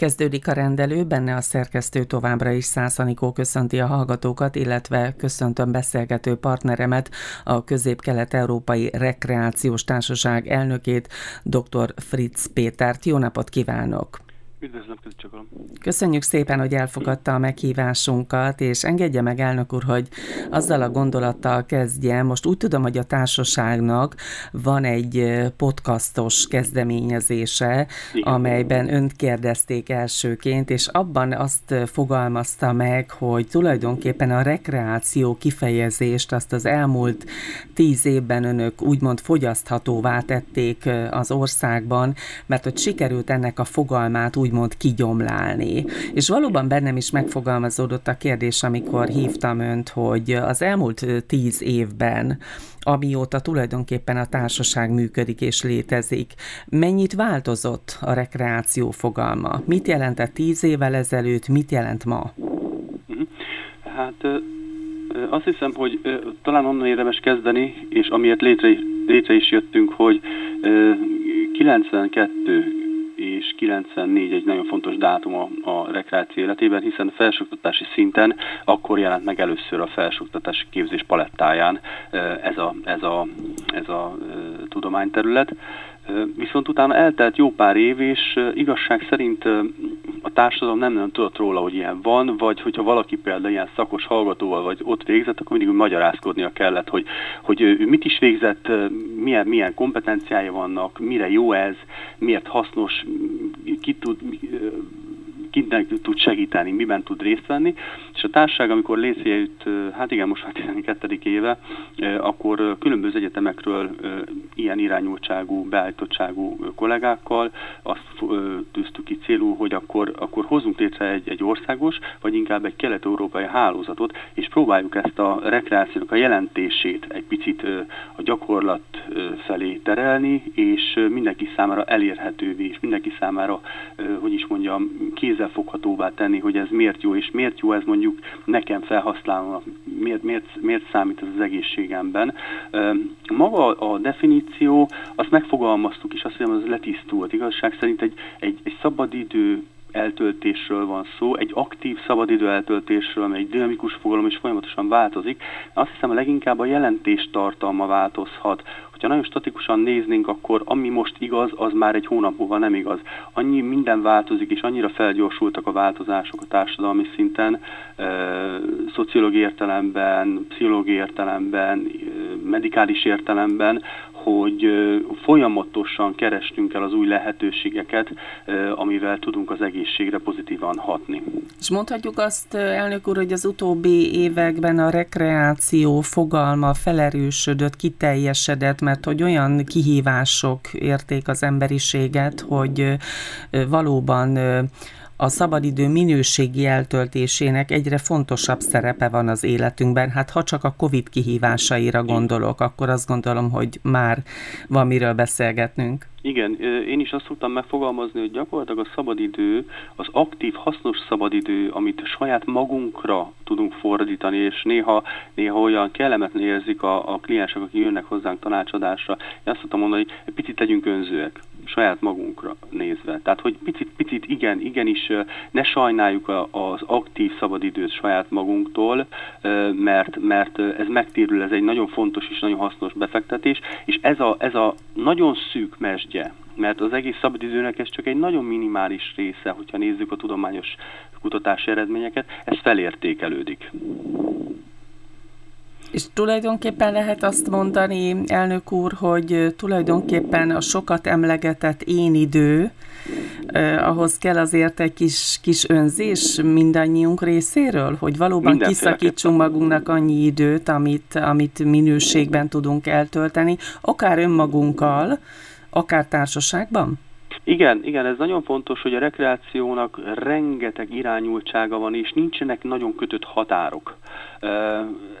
Kezdődik a rendelő, benne a szerkesztő továbbra is Szászanikó köszönti a hallgatókat, illetve köszöntöm beszélgető partneremet, a Közép-Kelet-Európai Rekreációs Társaság elnökét, dr. Fritz Pétert. Jó napot kívánok! Üdvözlöm, Csakalom. Köszönjük szépen, hogy elfogadta a meghívásunkat, és engedje meg, elnök úr, hogy azzal a gondolattal kezdjem. Most úgy tudom, hogy a társaságnak van egy podcastos kezdeményezése, Igen. amelyben önt kérdezték elsőként, és abban azt fogalmazta meg, hogy tulajdonképpen a rekreáció kifejezést azt az elmúlt tíz évben önök úgymond fogyaszthatóvá tették az országban, mert hogy sikerült ennek a fogalmát úgy úgymond kigyomlálni. És valóban bennem is megfogalmazódott a kérdés, amikor hívtam önt, hogy az elmúlt tíz évben amióta tulajdonképpen a társaság működik és létezik. Mennyit változott a rekreáció fogalma? Mit jelentett tíz évvel ezelőtt, mit jelent ma? Mhm. Hát azt hiszem, hogy talán onnan érdemes kezdeni, és amiért létre, létre is jöttünk, hogy 92 és 94 egy nagyon fontos dátum a, a rekreáció életében, hiszen a felsőoktatási szinten akkor jelent meg először a felsőoktatási képzés palettáján ez a, ez a, ez a tudományterület. Viszont utána eltelt jó pár év, és igazság szerint a társadalom nem nagyon tudott róla, hogy ilyen van, vagy hogyha valaki például ilyen szakos hallgatóval vagy ott végzett, akkor mindig magyarázkodnia kellett, hogy, hogy ő mit is végzett, milyen, milyen kompetenciája vannak, mire jó ez, miért hasznos, ki tud, kinek tud segíteni, miben tud részt venni, és a társaság, amikor létrejött, hát igen, most már 12. éve, akkor különböző egyetemekről ilyen irányultságú, beállítottságú kollégákkal azt tűztük ki célul, hogy akkor, akkor hozzunk létre egy, egy országos, vagy inkább egy kelet-európai hálózatot, és próbáljuk ezt a rekreációnak a jelentését egy picit a gyakorlat felé terelni, és mindenki számára elérhetővé, és mindenki számára, hogy is mondjam, kéz kézzelfoghatóvá tenni, hogy ez miért jó, és miért jó ez mondjuk nekem felhasználónak, miért, miért, miért számít ez az egészségemben. Maga a definíció, azt megfogalmaztuk, és azt hiszem, az letisztult. Igazság szerint egy, egy, egy szabadidő eltöltésről van szó, egy aktív szabadidő eltöltésről, amely egy dinamikus fogalom és folyamatosan változik. Azt hiszem a leginkább a jelentés tartalma változhat. Hogyha nagyon statikusan néznénk, akkor ami most igaz, az már egy hónap múlva nem igaz. Annyi minden változik, és annyira felgyorsultak a változások a társadalmi szinten, e, szociológiai értelemben, pszichológiai értelemben, e, medikális értelemben, hogy folyamatosan kerestünk el az új lehetőségeket, amivel tudunk az egészségre pozitívan hatni. És mondhatjuk azt, elnök úr, hogy az utóbbi években a rekreáció fogalma felerősödött, kiteljesedett, mert hogy olyan kihívások érték az emberiséget, hogy valóban a szabadidő minőségi eltöltésének egyre fontosabb szerepe van az életünkben. Hát ha csak a COVID kihívásaira gondolok, akkor azt gondolom, hogy már van miről beszélgetnünk. Igen, én is azt szoktam megfogalmazni, hogy gyakorlatilag a szabadidő, az aktív, hasznos szabadidő, amit saját magunkra tudunk fordítani, és néha, néha olyan kellemetlen érzik a, a kliensek, akik jönnek hozzánk tanácsadásra. Én azt szoktam mondani, hogy picit legyünk önzőek saját magunkra nézve. Tehát, hogy picit, picit igen, igenis ne sajnáljuk az aktív szabadidőt saját magunktól, mert, mert ez megtérül, ez egy nagyon fontos és nagyon hasznos befektetés, és ez a, ez a nagyon szűk mesdje, mert az egész szabadidőnek ez csak egy nagyon minimális része, hogyha nézzük a tudományos kutatási eredményeket, ez felértékelődik. És tulajdonképpen lehet azt mondani, elnök úr, hogy tulajdonképpen a sokat emlegetett én idő, eh, ahhoz kell azért egy kis, kis önzés mindannyiunk részéről, hogy valóban kiszakítsunk magunknak annyi időt, amit, amit minőségben tudunk eltölteni, akár önmagunkkal, akár társaságban? Igen, igen, ez nagyon fontos, hogy a rekreációnak rengeteg irányultsága van, és nincsenek nagyon kötött határok.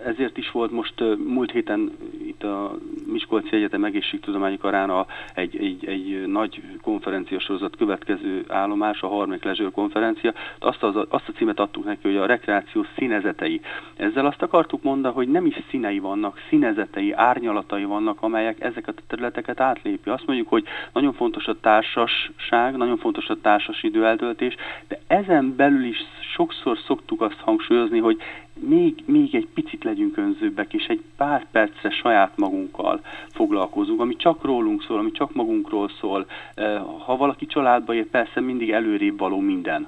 Ezért is volt most múlt héten itt a Miskolci Egyetem Egészségtudományi Karána egy, egy, egy nagy konferenciasorozat következő állomás, a harmadik Leisure konferencia. Azt, az, azt a címet adtuk neki, hogy a rekreáció színezetei. Ezzel azt akartuk mondani, hogy nem is színei vannak, színezetei, árnyalatai vannak, amelyek ezeket a területeket átlépi. Azt mondjuk, hogy nagyon fontos a társasság, nagyon fontos a társas időeltöltés, de ezen belül is sokszor szoktuk azt hangsúlyozni, hogy még, még egy picit legyünk önzőbbek, és egy pár percre saját magunkkal foglalkozunk, ami csak rólunk szól, ami csak magunkról szól. Ha valaki családba ér, persze mindig előrébb való minden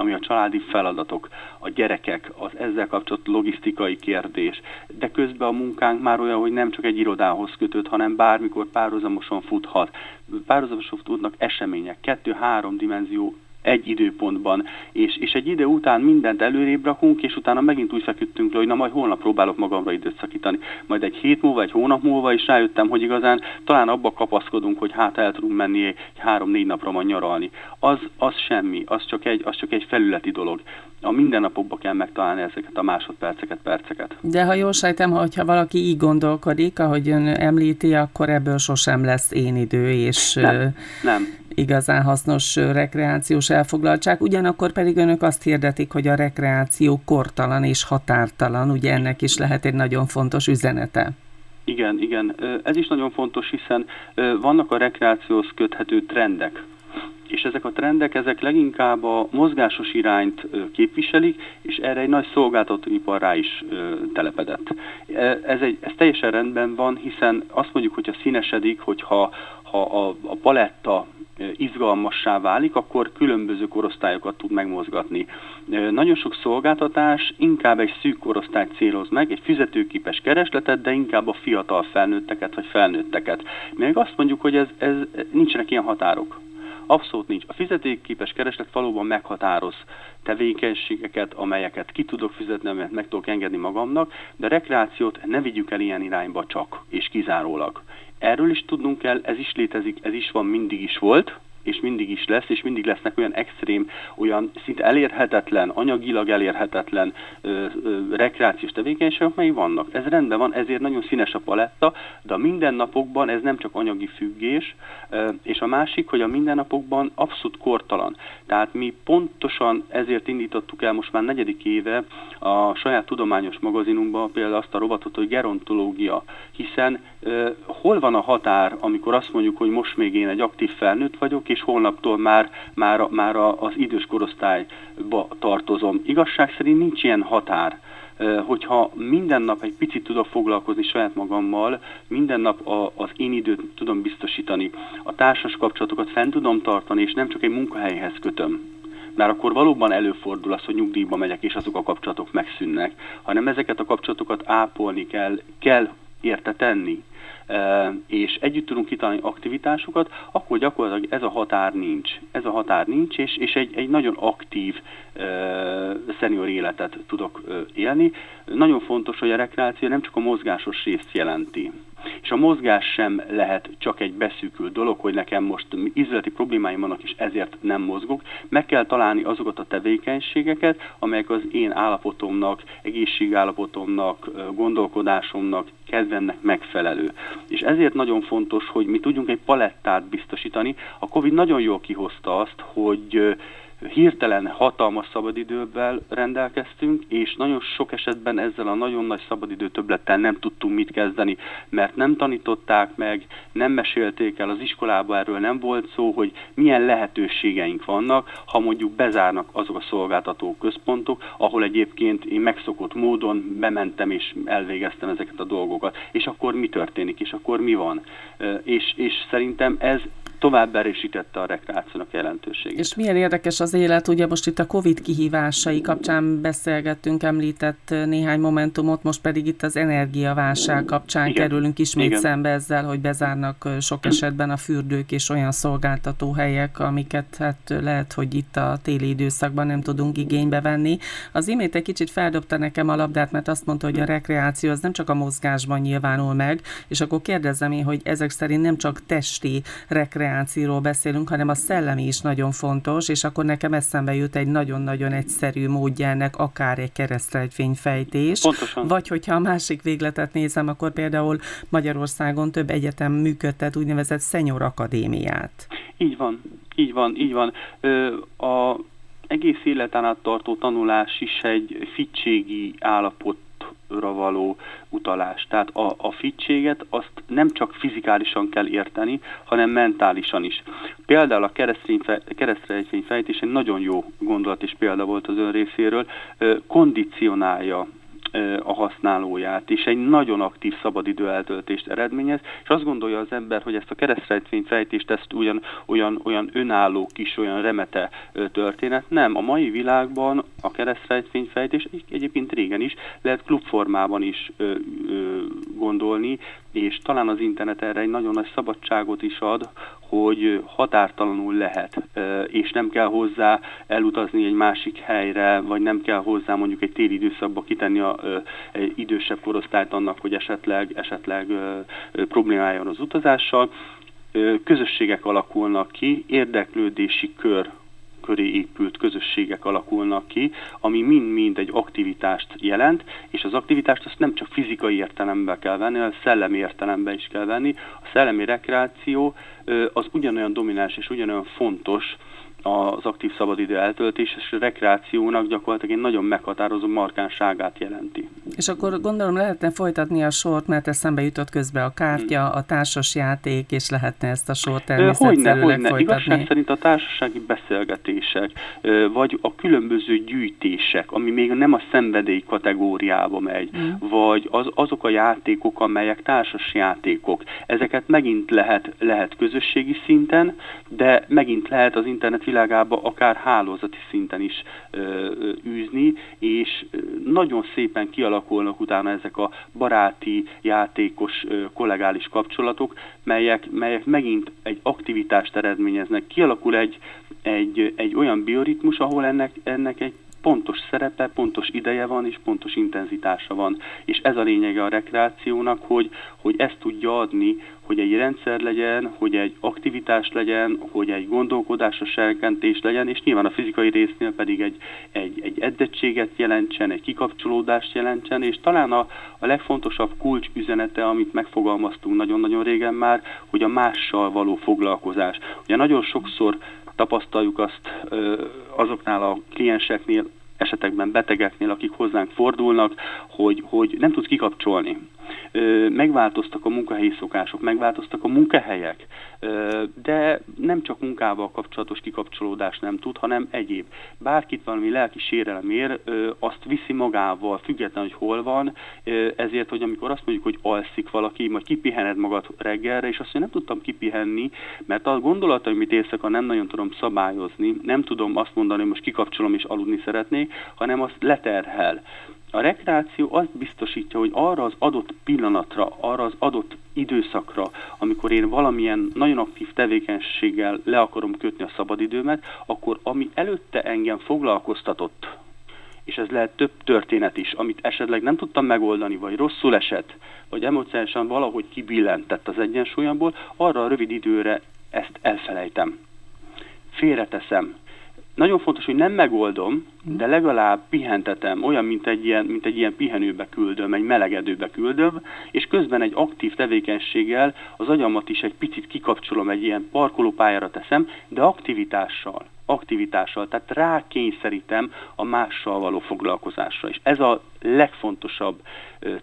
ami a családi feladatok, a gyerekek, az ezzel kapcsolatos logisztikai kérdés, de közben a munkánk már olyan, hogy nem csak egy irodához kötött, hanem bármikor párhuzamosan futhat. Párhuzamosan futnak események, kettő-három dimenzió egy időpontban, és, és egy idő után mindent előrébb rakunk, és utána megint úgy feküdtünk le, hogy na majd holnap próbálok magamra időt szakítani. Majd egy hét múlva, egy hónap múlva is rájöttem, hogy igazán talán abba kapaszkodunk, hogy hát el tudunk menni egy három-négy napra majd nyaralni. Az, az semmi, az csak, egy, az csak egy felületi dolog. A mindennapokban kell megtalálni ezeket a másodperceket, perceket. De ha jól sejtem, hogyha valaki így gondolkodik, ahogy ön említi, akkor ebből sosem lesz én idő, és nem, nem igazán hasznos rekreációs elfoglaltság, ugyanakkor pedig önök azt hirdetik, hogy a rekreáció kortalan és határtalan, ugye ennek is lehet egy nagyon fontos üzenete. Igen, igen. Ez is nagyon fontos, hiszen vannak a rekreációhoz köthető trendek, és ezek a trendek, ezek leginkább a mozgásos irányt képviselik, és erre egy nagy szolgáltatóipar rá is telepedett. Ez, egy, ez teljesen rendben van, hiszen azt mondjuk, hogyha színesedik, hogyha ha a, a paletta izgalmassá válik, akkor különböző korosztályokat tud megmozgatni. Nagyon sok szolgáltatás inkább egy szűk korosztályt céloz meg, egy fizetőképes keresletet, de inkább a fiatal felnőtteket vagy felnőtteket. Még azt mondjuk, hogy ez, ez nincsenek ilyen határok. Abszolút nincs. A fizetőképes kereslet valóban meghatároz tevékenységeket, amelyeket ki tudok fizetni, amelyet meg tudok engedni magamnak, de rekreációt ne vigyük el ilyen irányba csak és kizárólag. Erről is tudnunk kell, ez is létezik, ez is van, mindig is volt, és mindig is lesz, és mindig lesznek olyan extrém, olyan szinte elérhetetlen, anyagilag elérhetetlen ö, ö, rekreációs tevékenységek, mely vannak. Ez rendben van, ezért nagyon színes a paletta, de a mindennapokban ez nem csak anyagi függés, ö, és a másik, hogy a mindennapokban abszolút kortalan. Tehát mi pontosan ezért indítottuk el most már negyedik éve a saját tudományos magazinunkban például azt a robotot, hogy gerontológia, hiszen hol van a határ, amikor azt mondjuk, hogy most még én egy aktív felnőtt vagyok, és holnaptól már, már, már az idős korosztályba tartozom. Igazság szerint nincs ilyen határ. Hogyha minden nap egy picit tudok foglalkozni saját magammal, minden nap a, az én időt tudom biztosítani, a társas kapcsolatokat fent tudom tartani, és nem csak egy munkahelyhez kötöm, mert akkor valóban előfordul az, hogy nyugdíjba megyek, és azok a kapcsolatok megszűnnek, hanem ezeket a kapcsolatokat ápolni kell, kell érte tenni és együtt tudunk kitalálni aktivitásokat, akkor gyakorlatilag ez a határ nincs. Ez a határ nincs, és, és egy, egy nagyon aktív szenior életet tudok élni. Nagyon fontos, hogy a rekreáció nem csak a mozgásos részt jelenti. És a mozgás sem lehet csak egy beszűkült dolog, hogy nekem most izleti problémáim vannak, és ezért nem mozgok. Meg kell találni azokat a tevékenységeket, amelyek az én állapotomnak, egészségállapotomnak, gondolkodásomnak, kedvennek megfelelő. Ezért nagyon fontos, hogy mi tudjunk egy palettát biztosítani. A Covid nagyon jól kihozta azt, hogy hirtelen hatalmas szabadidővel rendelkeztünk, és nagyon sok esetben ezzel a nagyon nagy szabadidő többlettel nem tudtunk mit kezdeni, mert nem tanították meg, nem mesélték el az iskolába, erről nem volt szó, hogy milyen lehetőségeink vannak, ha mondjuk bezárnak azok a szolgáltató központok, ahol egyébként én megszokott módon bementem és elvégeztem ezeket a dolgokat. És akkor mi történik, és akkor mi van? És, és szerintem ez tovább erősítette a rekreációnak jelentőségét. És milyen érdekes az élet, ugye most itt a Covid kihívásai kapcsán beszélgettünk, említett néhány momentumot, most pedig itt az energiaválság kapcsán Igen. kerülünk ismét Igen. szembe ezzel, hogy bezárnak sok esetben a fürdők és olyan szolgáltató helyek, amiket hát lehet, hogy itt a téli időszakban nem tudunk igénybe venni. Az imént egy kicsit feldobta nekem a labdát, mert azt mondta, hogy a rekreáció az nem csak a mozgásban nyilvánul meg, és akkor kérdezem én, hogy ezek szerint nem csak testi rekreáció, rekreációról beszélünk, hanem a szellemi is nagyon fontos, és akkor nekem eszembe jut egy nagyon-nagyon egyszerű módja ennek, akár egy keresztrejtvényfejtés. Pontosan. Vagy hogyha a másik végletet nézem, akkor például Magyarországon több egyetem működtet úgynevezett Szenyor Akadémiát. Így van, így van, így van. Ö, a egész életen át tartó tanulás is egy fittségi állapot való utalás. Tehát a, a fittséget azt nem csak fizikálisan kell érteni, hanem mentálisan is. Például a keresztrejtvény fejtés egy nagyon jó gondolat és példa volt az ön részéről, kondicionálja a használóját, és egy nagyon aktív szabadidő eltöltést eredményez, és azt gondolja az ember, hogy ezt a keresztrejtvényfejtést, ezt ugyan, olyan, olyan önálló kis, olyan remete történet. Nem, a mai világban a keresztrejtvényfejtés egyébként régen is lehet klubformában is gondolni, és talán az internet erre egy nagyon nagy szabadságot is ad, hogy határtalanul lehet, és nem kell hozzá elutazni egy másik helyre, vagy nem kell hozzá mondjuk egy téli időszakba kitenni a egy idősebb korosztályt annak, hogy esetleg, esetleg problémája az utazással. Közösségek alakulnak ki, érdeklődési kör köré épült közösségek alakulnak ki, ami mind-mind egy aktivitást jelent, és az aktivitást azt nem csak fizikai értelemben kell venni, hanem szellemi értelemben is kell venni. A szellemi rekreáció az ugyanolyan domináns és ugyanolyan fontos, az aktív szabadidő eltöltés és a rekreációnak gyakorlatilag egy nagyon meghatározó markánságát jelenti. És akkor gondolom lehetne folytatni a sort, mert eszembe jutott közbe a kártya, hmm. a társas játék, és lehetne ezt a sort természetszerűleg hogyne, hogyne. Igazság szerint a társasági beszélgetések, vagy a különböző gyűjtések, ami még nem a szenvedély kategóriába megy, hmm. vagy az, azok a játékok, amelyek társas játékok, ezeket megint lehet, lehet közösségi szinten, de megint lehet az internet világába akár hálózati szinten is űzni, és nagyon szépen kialakulnak utána ezek a baráti, játékos, kollegális kapcsolatok, melyek, melyek megint egy aktivitást eredményeznek. Kialakul egy, egy, egy olyan bioritmus, ahol ennek, ennek egy pontos szerepe, pontos ideje van, és pontos intenzitása van. És ez a lényege a rekreációnak, hogy, hogy ezt tudja adni, hogy egy rendszer legyen, hogy egy aktivitás legyen, hogy egy gondolkodásra serkentés legyen, és nyilván a fizikai résznél pedig egy, egy, egy edzettséget jelentsen, egy kikapcsolódást jelentsen, és talán a, a legfontosabb kulcs üzenete, amit megfogalmaztunk nagyon-nagyon régen már, hogy a mással való foglalkozás. Ugye nagyon sokszor tapasztaljuk azt azoknál a klienseknél, esetekben betegeknél, akik hozzánk fordulnak, hogy, hogy nem tudsz kikapcsolni megváltoztak a munkahelyi szokások, megváltoztak a munkahelyek, de nem csak munkával kapcsolatos kikapcsolódás nem tud, hanem egyéb. Bárkit valami lelki sérelem ér, azt viszi magával, független, hogy hol van, ezért, hogy amikor azt mondjuk, hogy alszik valaki, majd kipihened magad reggelre, és azt mondja, nem tudtam kipihenni, mert a gondolataimit éjszaka nem nagyon tudom szabályozni, nem tudom azt mondani, hogy most kikapcsolom és aludni szeretnék, hanem azt leterhel. A rekreáció azt biztosítja, hogy arra az adott pillanatra, arra az adott időszakra, amikor én valamilyen nagyon aktív tevékenységgel le akarom kötni a szabadidőmet, akkor ami előtte engem foglalkoztatott, és ez lehet több történet is, amit esetleg nem tudtam megoldani, vagy rosszul esett, vagy emocionálisan valahogy kibillentett az egyensúlyomból, arra a rövid időre ezt elfelejtem. Félreteszem, nagyon fontos, hogy nem megoldom, de legalább pihentetem, olyan, mint egy ilyen, mint egy ilyen pihenőbe küldöm, egy melegedőbe küldöm, és közben egy aktív tevékenységgel az agyamat is egy picit kikapcsolom, egy ilyen parkolópályára teszem, de aktivitással aktivitással, tehát rákényszerítem a mással való foglalkozásra. És ez a legfontosabb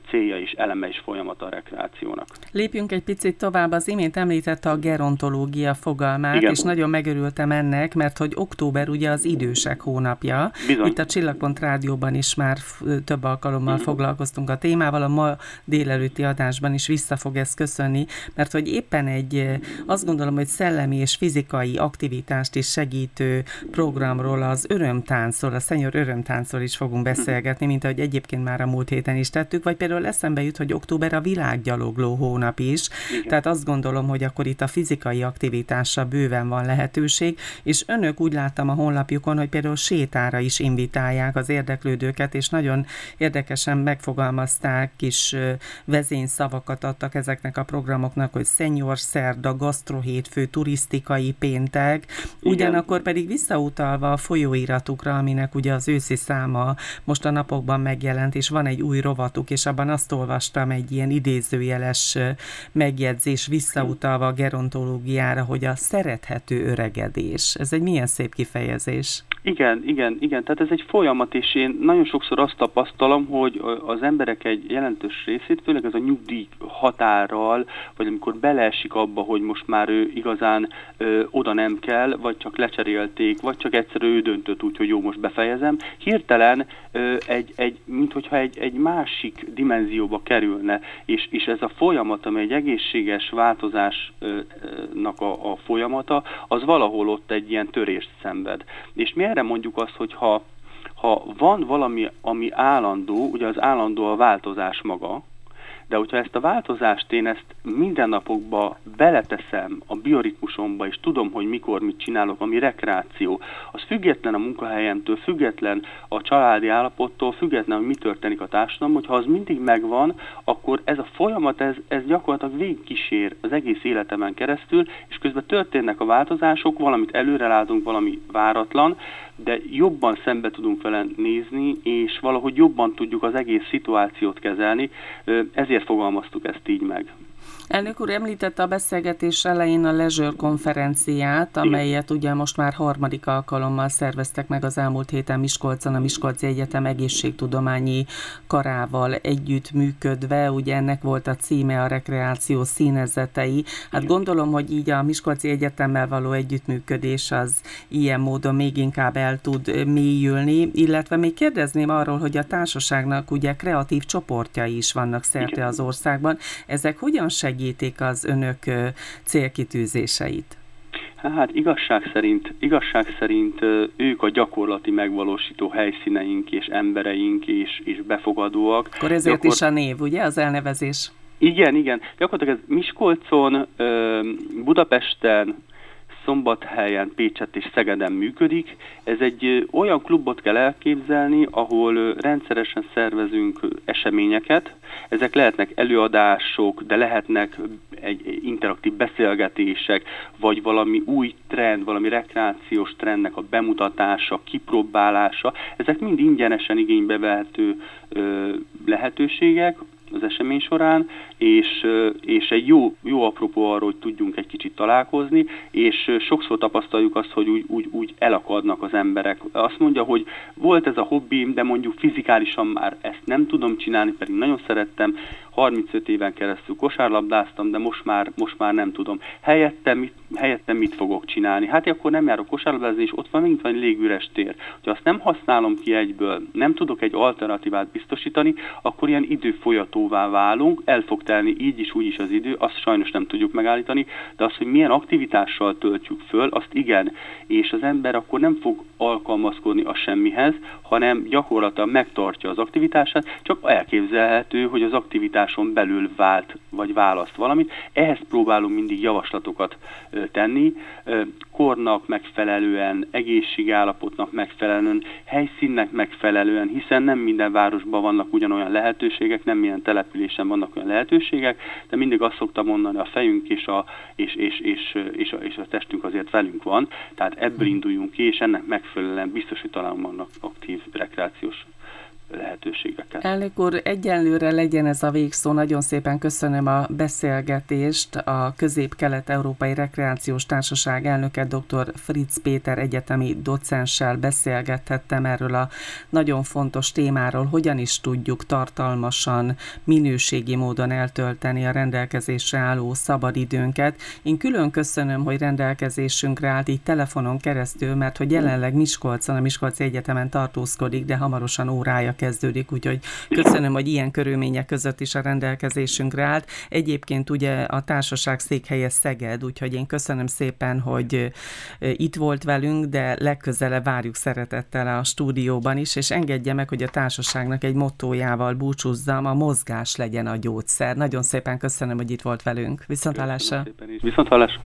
célja és eleme és folyamata a rekreációnak. Lépjünk egy picit tovább, az imént említette a gerontológia fogalmát, Igen. és nagyon megörültem ennek, mert hogy október ugye az idősek hónapja. Bizony. Itt a Csillagpont Rádióban is már több alkalommal uh-huh. foglalkoztunk a témával, a ma délelőtti adásban is vissza fog ezt köszönni, mert hogy éppen egy, azt gondolom, hogy szellemi és fizikai aktivitást is segítő programról, az örömtáncról, a szenyor örömtáncról is fogunk beszélgetni, mint ahogy egyébként egyébként már a múlt héten is tettük, vagy például eszembe jut, hogy október a világgyalogló hónap is, Igen. tehát azt gondolom, hogy akkor itt a fizikai aktivitásra bőven van lehetőség, és önök úgy láttam a honlapjukon, hogy például sétára is invitálják az érdeklődőket, és nagyon érdekesen megfogalmazták, kis vezényszavakat adtak ezeknek a programoknak, hogy senior szerda, gasztrohétfő, turisztikai péntek, ugyanakkor pedig visszautalva a folyóiratukra, aminek ugye az őszi száma most a napokban megjelent, és van egy új rovatuk, és abban azt olvastam egy ilyen idézőjeles megjegyzés visszautalva a gerontológiára, hogy a szerethető öregedés. Ez egy milyen szép kifejezés. Igen, igen, igen. Tehát ez egy folyamat, és én nagyon sokszor azt tapasztalom, hogy az emberek egy jelentős részét, főleg ez a nyugdíj határral, vagy amikor beleesik abba, hogy most már ő igazán ö, oda nem kell, vagy csak lecserélték, vagy csak egyszer ő döntött úgy, hogy jó, most befejezem, hirtelen ö, egy, egy, mint hogyha egy, egy másik dimenzióba kerülne, és, és ez a folyamat, ami egy egészséges változásnak a, a folyamata, az valahol ott egy ilyen törést szenved. És mi erre mondjuk azt, hogy ha, ha van valami, ami állandó, ugye az állandó a változás maga, de hogyha ezt a változást én ezt mindennapokba beleteszem a bioritmusomba, és tudom, hogy mikor mit csinálok, ami rekreáció, az független a munkahelyemtől, független a családi állapottól, független, hogy mi történik a társadalom, hogyha az mindig megvan, akkor ez a folyamat, ez, ez gyakorlatilag végigkísér az egész életemen keresztül, és közben történnek a változások, valamit előre látunk, valami váratlan, de jobban szembe tudunk vele nézni, és valahogy jobban tudjuk az egész szituációt kezelni, ezért fogalmaztuk ezt így meg. Elnök úr említette a beszélgetés elején a Leisure konferenciát, amelyet ugye most már harmadik alkalommal szerveztek meg az elmúlt héten Miskolcon, a Miskolci Egyetem egészségtudományi karával együtt működve, ugye ennek volt a címe a rekreáció színezetei. Hát gondolom, hogy így a Miskolci Egyetemmel való együttműködés az ilyen módon még inkább el tud mélyülni, illetve még kérdezném arról, hogy a társaságnak ugye kreatív csoportjai is vannak szerte az országban. Ezek hogyan segítenek segítik az önök célkitűzéseit? Hát igazság szerint, igazság szerint ők a gyakorlati megvalósító helyszíneink és embereink és, és befogadóak. Akkor ezért Gyakor... is a név, ugye, az elnevezés? Igen, igen. Gyakorlatilag ez Miskolcon, Budapesten, Szombathelyen, Pécset és Szegeden működik. Ez egy olyan klubot kell elképzelni, ahol rendszeresen szervezünk eseményeket. Ezek lehetnek előadások, de lehetnek egy interaktív beszélgetések, vagy valami új trend, valami rekreációs trendnek a bemutatása, kipróbálása. Ezek mind ingyenesen igénybe vehető lehetőségek, az esemény során, és, és egy jó, jó apropó arról, hogy tudjunk egy kicsit találkozni, és sokszor tapasztaljuk azt, hogy úgy, úgy, úgy elakadnak az emberek. Azt mondja, hogy volt ez a hobbim, de mondjuk fizikálisan már ezt nem tudom csinálni, pedig nagyon szerettem, 35 éven keresztül kosárlabdáztam, de most már, most már nem tudom. Helyette mit, helyette mit fogok csinálni? Hát akkor nem járok kosárlabdázni, és ott van mint van légüres tér. Ha azt nem használom ki egyből, nem tudok egy alternatívát biztosítani, akkor ilyen időfolyatóvá válunk, el fog telni így is, úgy is az idő, azt sajnos nem tudjuk megállítani, de az, hogy milyen aktivitással töltjük föl, azt igen, és az ember akkor nem fog alkalmazkodni a semmihez, hanem gyakorlatilag megtartja az aktivitását, csak elképzelhető, hogy az aktivitáson belül vált vagy választ valamit. Ehhez próbálunk mindig javaslatokat tenni, kornak megfelelően, egészségállapotnak megfelelően, helyszínnek megfelelően, hiszen nem minden városban vannak ugyanolyan lehetőségek, nem minden településen vannak olyan lehetőségek, de mindig azt szoktam mondani, a fejünk és a, és, és, és, és, a, és a testünk azért velünk van, tehát ebből induljunk ki, és ennek megfelelően biztos, hogy talán vannak aktív rekreációs lehetőségeket. Elnök úr, egyenlőre legyen ez a végszó. Nagyon szépen köszönöm a beszélgetést. A Közép-Kelet-Európai Rekreációs Társaság elnöke dr. Fritz Péter egyetemi docenssel beszélgethettem erről a nagyon fontos témáról, hogyan is tudjuk tartalmasan, minőségi módon eltölteni a rendelkezésre álló szabadidőnket. Én külön köszönöm, hogy rendelkezésünkre állt így telefonon keresztül, mert hogy jelenleg Miskolcon, a Miskolci Egyetemen tartózkodik, de hamarosan órája kezdődik, úgyhogy köszönöm, hogy ilyen körülmények között is a rendelkezésünkre állt. Egyébként ugye a társaság székhelye Szeged, úgyhogy én köszönöm szépen, hogy itt volt velünk, de legközelebb várjuk szeretettel a stúdióban is, és engedje meg, hogy a társaságnak egy mottójával búcsúzzam, a mozgás legyen a gyógyszer. Nagyon szépen köszönöm, hogy itt volt velünk. Viszont hallásra. Viszont hallásra.